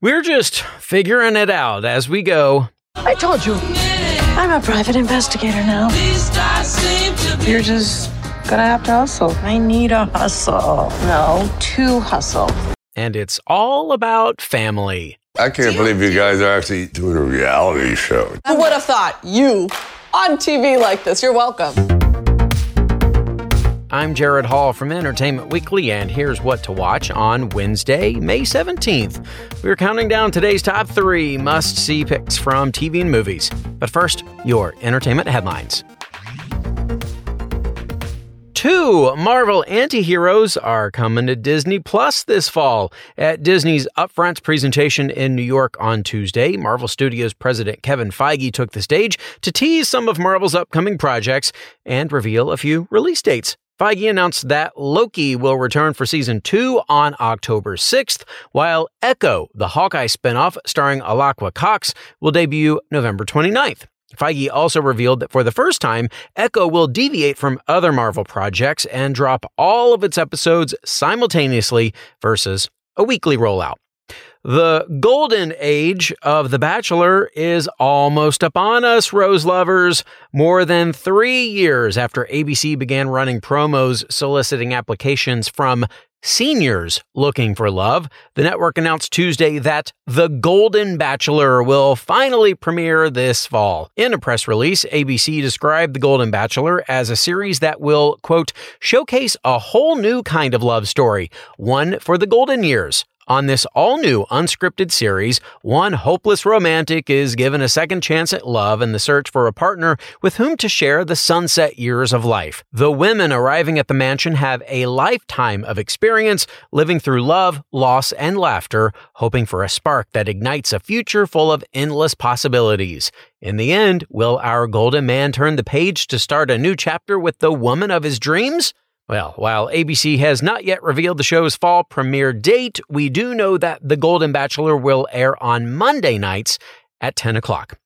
We're just figuring it out as we go. I told you. I'm a private investigator now. You're just gonna have to hustle. I need a hustle. No, to hustle. And it's all about family. I can't believe you guys are actually doing a reality show. Who would have thought you on TV like this? You're welcome. I'm Gerrad Hall from Entertainment Weekly, and here's what to watch on Wednesday, May 17th. We're counting down today's top three must see picks from TV and movies. But first, your entertainment headlines. Two Marvel anti-heroes are coming to Disney Plus this fall. At Disney's Upfronts presentation in New York on Tuesday, Marvel Studios president Kevin Feige took the stage to tease some of Marvel's upcoming projects and reveal a few release dates. Feige announced that Loki will return for season two on October 6th, while Echo, the Hawkeye spinoff starring Alaqua Cox, will debut November 29th. Feige also revealed that for the first time, Echo will deviate from other Marvel projects and drop all of its episodes simultaneously versus a weekly rollout. The golden age of The Bachelor is almost upon us, Rose lovers. More than three years after ABC began running promos soliciting applications from seniors looking for love, the network announced Tuesday that The Golden Bachelor will finally premiere this fall. In a press release, ABC described The Golden Bachelor as a series that will, quote, showcase a whole new kind of love story, one for the golden years. On this all new unscripted series, one hopeless romantic is given a second chance at love in the search for a partner with whom to share the sunset years of life. The women arriving at the mansion have a lifetime of experience living through love, loss, and laughter, hoping for a spark that ignites a future full of endless possibilities. In the end, will our golden man turn the page to start a new chapter with the woman of his dreams? Well, while ABC has not yet revealed the show's fall premiere date, we do know that The Golden Bachelor will air on Monday nights at 10 o'clock.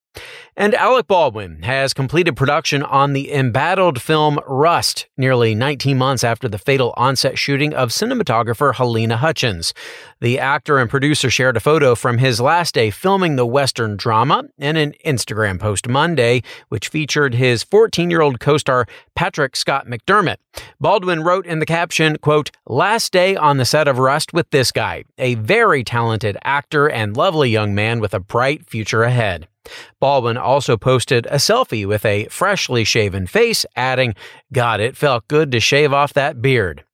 And Alec Baldwin has completed production on the embattled film Rust, nearly 19 months after the fatal onset shooting of cinematographer Halyna Hutchins. The actor and producer shared a photo from his last day filming the Western drama in an Instagram post Monday, which featured his 14 year old co star Patrick Scott McDermott. Baldwin wrote in the caption, quote, Last day on the set of Rust with this guy, a very talented actor and lovely young man with a bright future ahead. Baldwin also posted a selfie with a freshly shaven face, adding, God, it felt good to shave off that beard.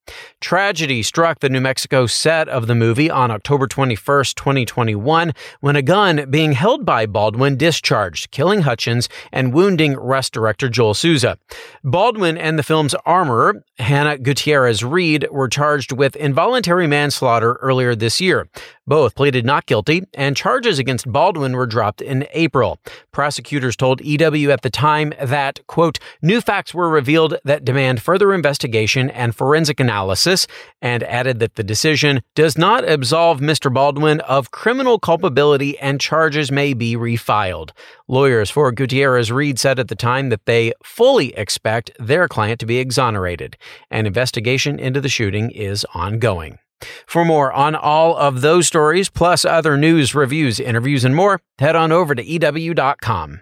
Tragedy struck the New Mexico set of the movie on October 21, 2021, when a gun being held by Baldwin discharged, killing Hutchins and wounding Rust director Joel Souza. Baldwin and the film's armorer, Hannah Gutierrez Reed, were charged with involuntary manslaughter earlier this year. Both pleaded not guilty, and charges against Baldwin were dropped in April. Prosecutors told EW at the time that, quote, new facts were revealed that demand further investigation and forensic analysis, and added that the decision does not absolve Mr. Baldwin of criminal culpability and charges may be refiled. Lawyers for Gutierrez Reed said at the time that they fully expect their client to be exonerated. An investigation into the shooting is ongoing. For more on all of those stories, plus other news, reviews, interviews, and more, head on over to EW.com.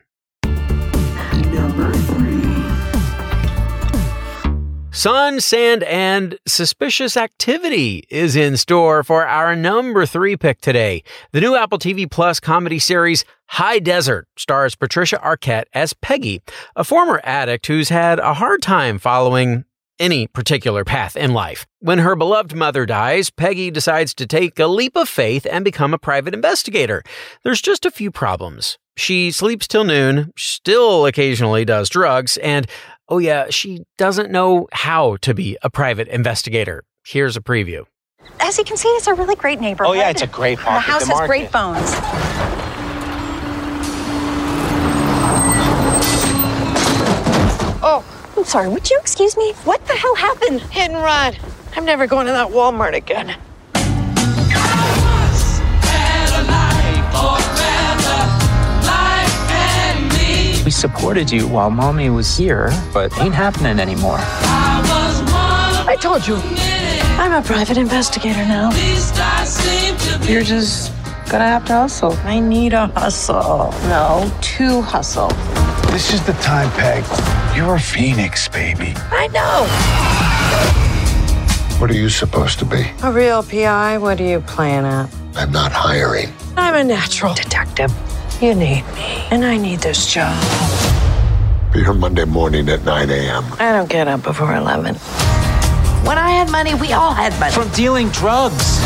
Sun, sand, and suspicious activity is in store for our number three pick today. The new Apple TV Plus comedy series High Desert stars Patricia Arquette as Peggy, a former addict who's had a hard time following any particular path in life. When her beloved mother dies, Peggy decides to take a leap of faith and become a private investigator. There's just a few problems. She sleeps till noon, still occasionally does drugs, and oh yeah, she doesn't know how to be a private investigator. Here's a preview. As you can see, it's a really great neighborhood. Oh, yeah, it's a great park. The house The has great market. phones. Oh, I'm sorry, would you excuse me? What the hell happened? hit and run. I'm never going to that Walmart again. We supported you while mommy was here, but ain't happening anymore. I told you. I'm a private investigator now. You're just gonna have to hustle. I need a hustle. No, to hustle. This is the time, Peg. You're a phoenix, baby. I know. What are you supposed to be? A real PI? What are you playing at? I'm not hiring. I'm a natural detective. You need me, and I need this job. Be here Monday morning at 9 a.m. I don't get up before 11. When I had money, we all had money. From dealing drugs.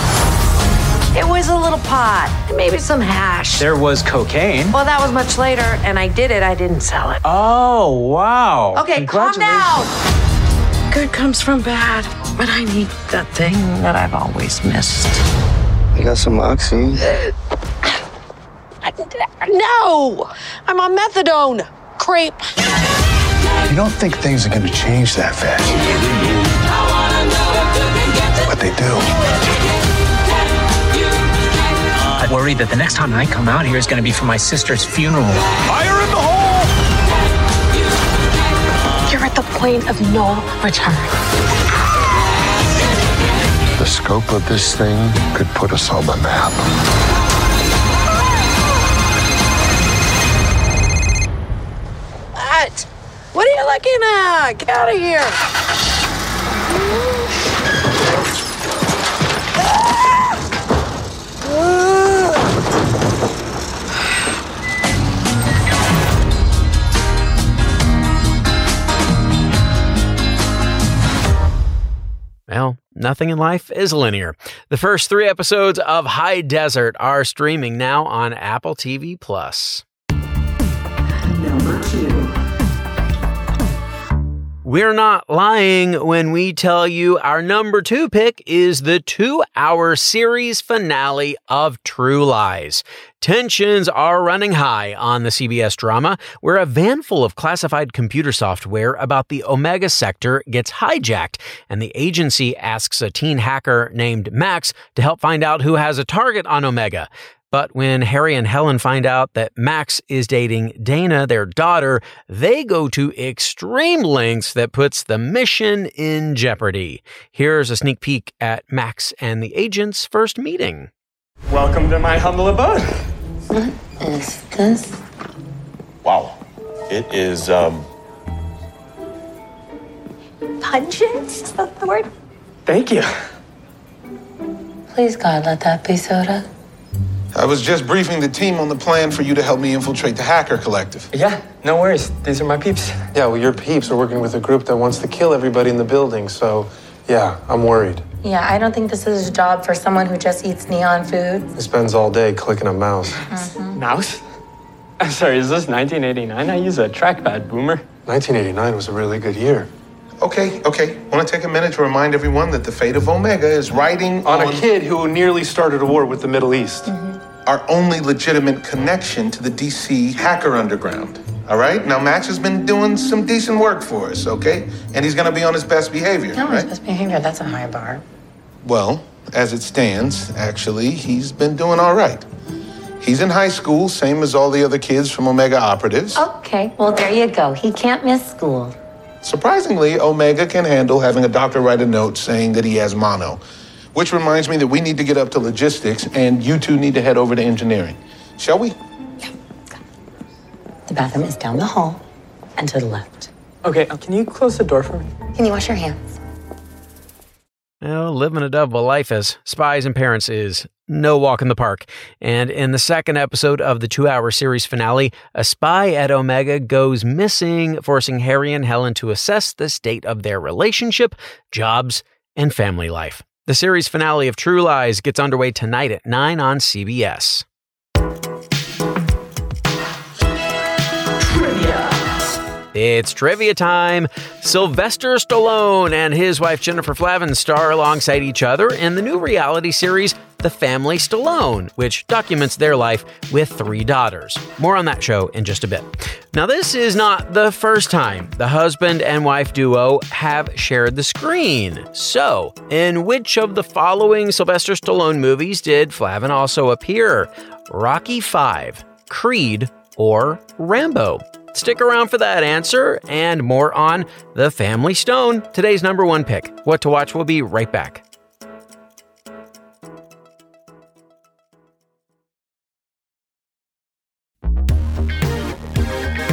It was a little pot, maybe some hash. There was cocaine. Well, that was much later, and I did it. I didn't sell it. Oh, wow. Okay, calm down. Good comes from bad, but I need that thing that I've always missed. You got some oxy. No! I'm on methadone. Creep. You don't think things are gonna change that fast. But they do. I worry that the next time I come out here is going to be for my sister's funeral. Fire in the hole! You're at the point of no return. The scope of this thing could put us on the map. What? What are you looking at? Get out of here. Well, nothing in life is linear. The first three episodes of High Desert are streaming now on Apple TV Plus. Number two. We're not lying when we tell you our number two pick is the two hour series finale of True Lies. Tensions are running high on the CBS drama, where a van full of classified computer software about the Omega sector gets hijacked, and the agency asks a teen hacker named Max to help find out who has a target on Omega. But when Harry and Helen find out that Max is dating Dana, their daughter, they go to extreme lengths that puts the mission in jeopardy. Here's a sneak peek at Max and the agent's first meeting. Welcome to my humble abode. What is this? Wow. It is, um, Pungent? Is that the word? thank you. Please, God, let that be soda. I was just briefing the team on the plan for you to help me infiltrate the hacker collective. Yeah, no worries. These are my peeps. Yeah, well, your peeps are working with a group that wants to kill everybody in the building, so yeah, I'm worried. Yeah, I don't think this is a job for someone who just eats neon food. He spends all day clicking a mouse. Mm-hmm. Mouse? I'm sorry, is this 1989? I use a trackpad, boomer. 1989 was a really good year. Okay, okay. Want to take a minute to remind everyone that the fate of Omega is riding On on, a kid who nearly started a war with the Middle East. Mm-hmm. Our only legitimate connection to the DC hacker underground. All right? Now, Max has been doing some decent work for us, okay? And he's going to be on his best behavior, No, right? best behavior, that's a high bar. Well, as it stands, actually, he's been doing all right. He's in high school, same as all the other kids from Omega Operatives. Okay, well, there you go. He can't miss school. Surprisingly, Omega can handle having a doctor write a note saying that he has mono. Which reminds me that we need to get up to logistics and you two need to head over to engineering. Shall we? Yeah. The bathroom is down the hall and to the left. Okay, uh, can you close the door for me? Can you wash your hands? Well, living a double life as spies and parents is no walk in the park. And in the second episode of the two hour series finale, a spy at Omega goes missing, forcing Harry and Helen to assess the state of their relationship, jobs, and family life. The series finale of True Lies gets underway tonight at 9 on CBS. It's trivia time. Sylvester Stallone and his wife Jennifer Flavin star alongside each other in the new reality series The Family Stallone, which documents their life with three daughters. More on that show in just a bit. Now, this is not the first time the husband and wife duo have shared the screen. So, in which of the following Sylvester Stallone movies did Flavin also appear? Rocky Five, Creed, or Rambo? Stick around for that answer and more on The Family Stone, today's number one pick. What to watch, will be right back.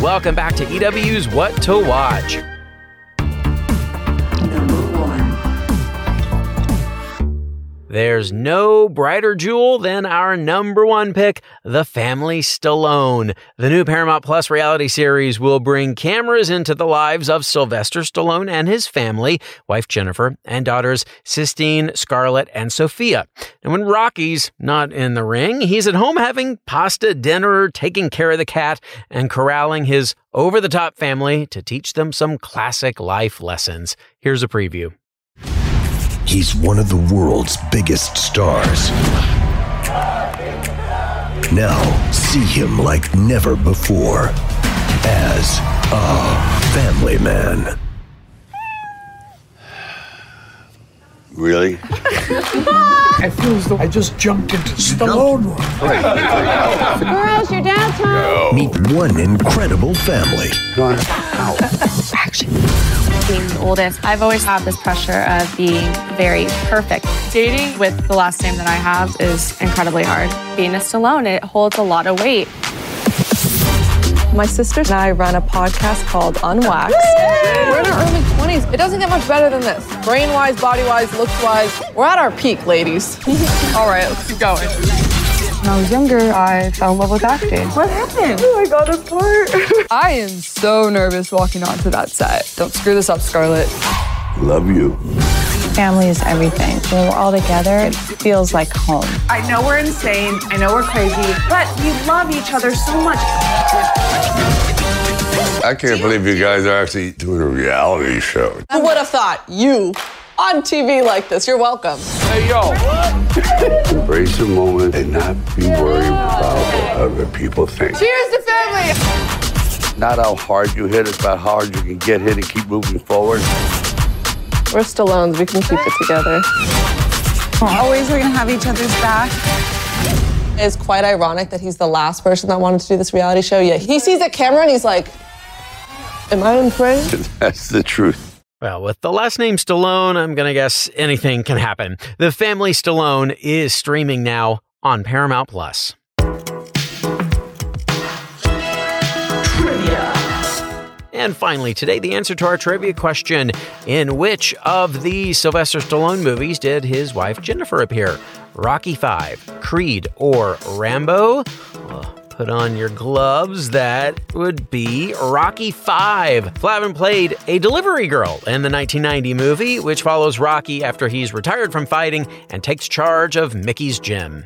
Welcome back to EW's What to Watch. There's no brighter jewel than our number one pick, The Family Stallone. The new Paramount Plus reality series will bring cameras into the lives of Sylvester Stallone and his family, wife Jennifer, and daughters Sistine, Scarlett, and Sophia. And when Rocky's not in the ring, he's at home having pasta dinner, taking care of the cat, and corralling his over the top family to teach them some classic life lessons. Here's a preview. He's one of the world's biggest stars. Now, see him like never before as a family man. Really? I feel as though I just jumped into Stallone world. Girls, your dad's home. Meet one incredible family. Action. Being the oldest, I've always had this pressure of being very perfect. Dating with the last name that I have is incredibly hard. Being a Stallone, it holds a lot of weight. My sister and I run a podcast called Unwaxed. We're in our early 20s. It doesn't get much better than this. Brain wise, body wise, looks wise. We're at our peak, ladies. All right, let's keep going. When I was younger, I fell in love with acting. What happened? Oh my god, this part. I am so nervous walking onto that set. Don't screw this up, Scarlett. Love you. Family is everything. When we're all together, it feels like home. I know we're insane. I know we're crazy, but we love each other so much. I can't believe you guys are actually doing a reality show. Who would have thought you on TV like this? You're welcome. Hey, yo. Embrace the moment and not be worried about what other people think. Cheers to family. Not how hard you hit, it's about how hard you can get hit and keep moving forward. We're Stallones. We can keep it together. Always we're gonna have each other's back. It's quite ironic that he's the last person that wanted to do this reality show. Yet he sees a camera and he's like, "Am I in frame?" That's the truth. Well, with the last name Stallone, I'm going to guess anything can happen. The Family Stallone is streaming now on Paramount Plus. Trivia. And finally, today, the answer to our trivia question In which of the Sylvester Stallone movies did his wife Jennifer appear? Rocky Five, Creed, or Rambo? Well, put on your gloves. That would be Rocky Five. Flavin played a delivery girl in the 1990 movie, which follows Rocky after he's retired from fighting and takes charge of Mickey's gym.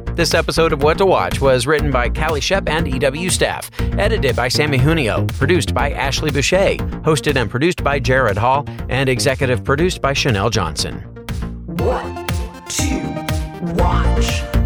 This episode of What to Watch was written by Calie Schepp and EW staff, edited by Samee Junio, produced by Ashley Boucher, hosted and produced by Gerrad Hall, and executive produced by Chanelle Johnson. What to watch?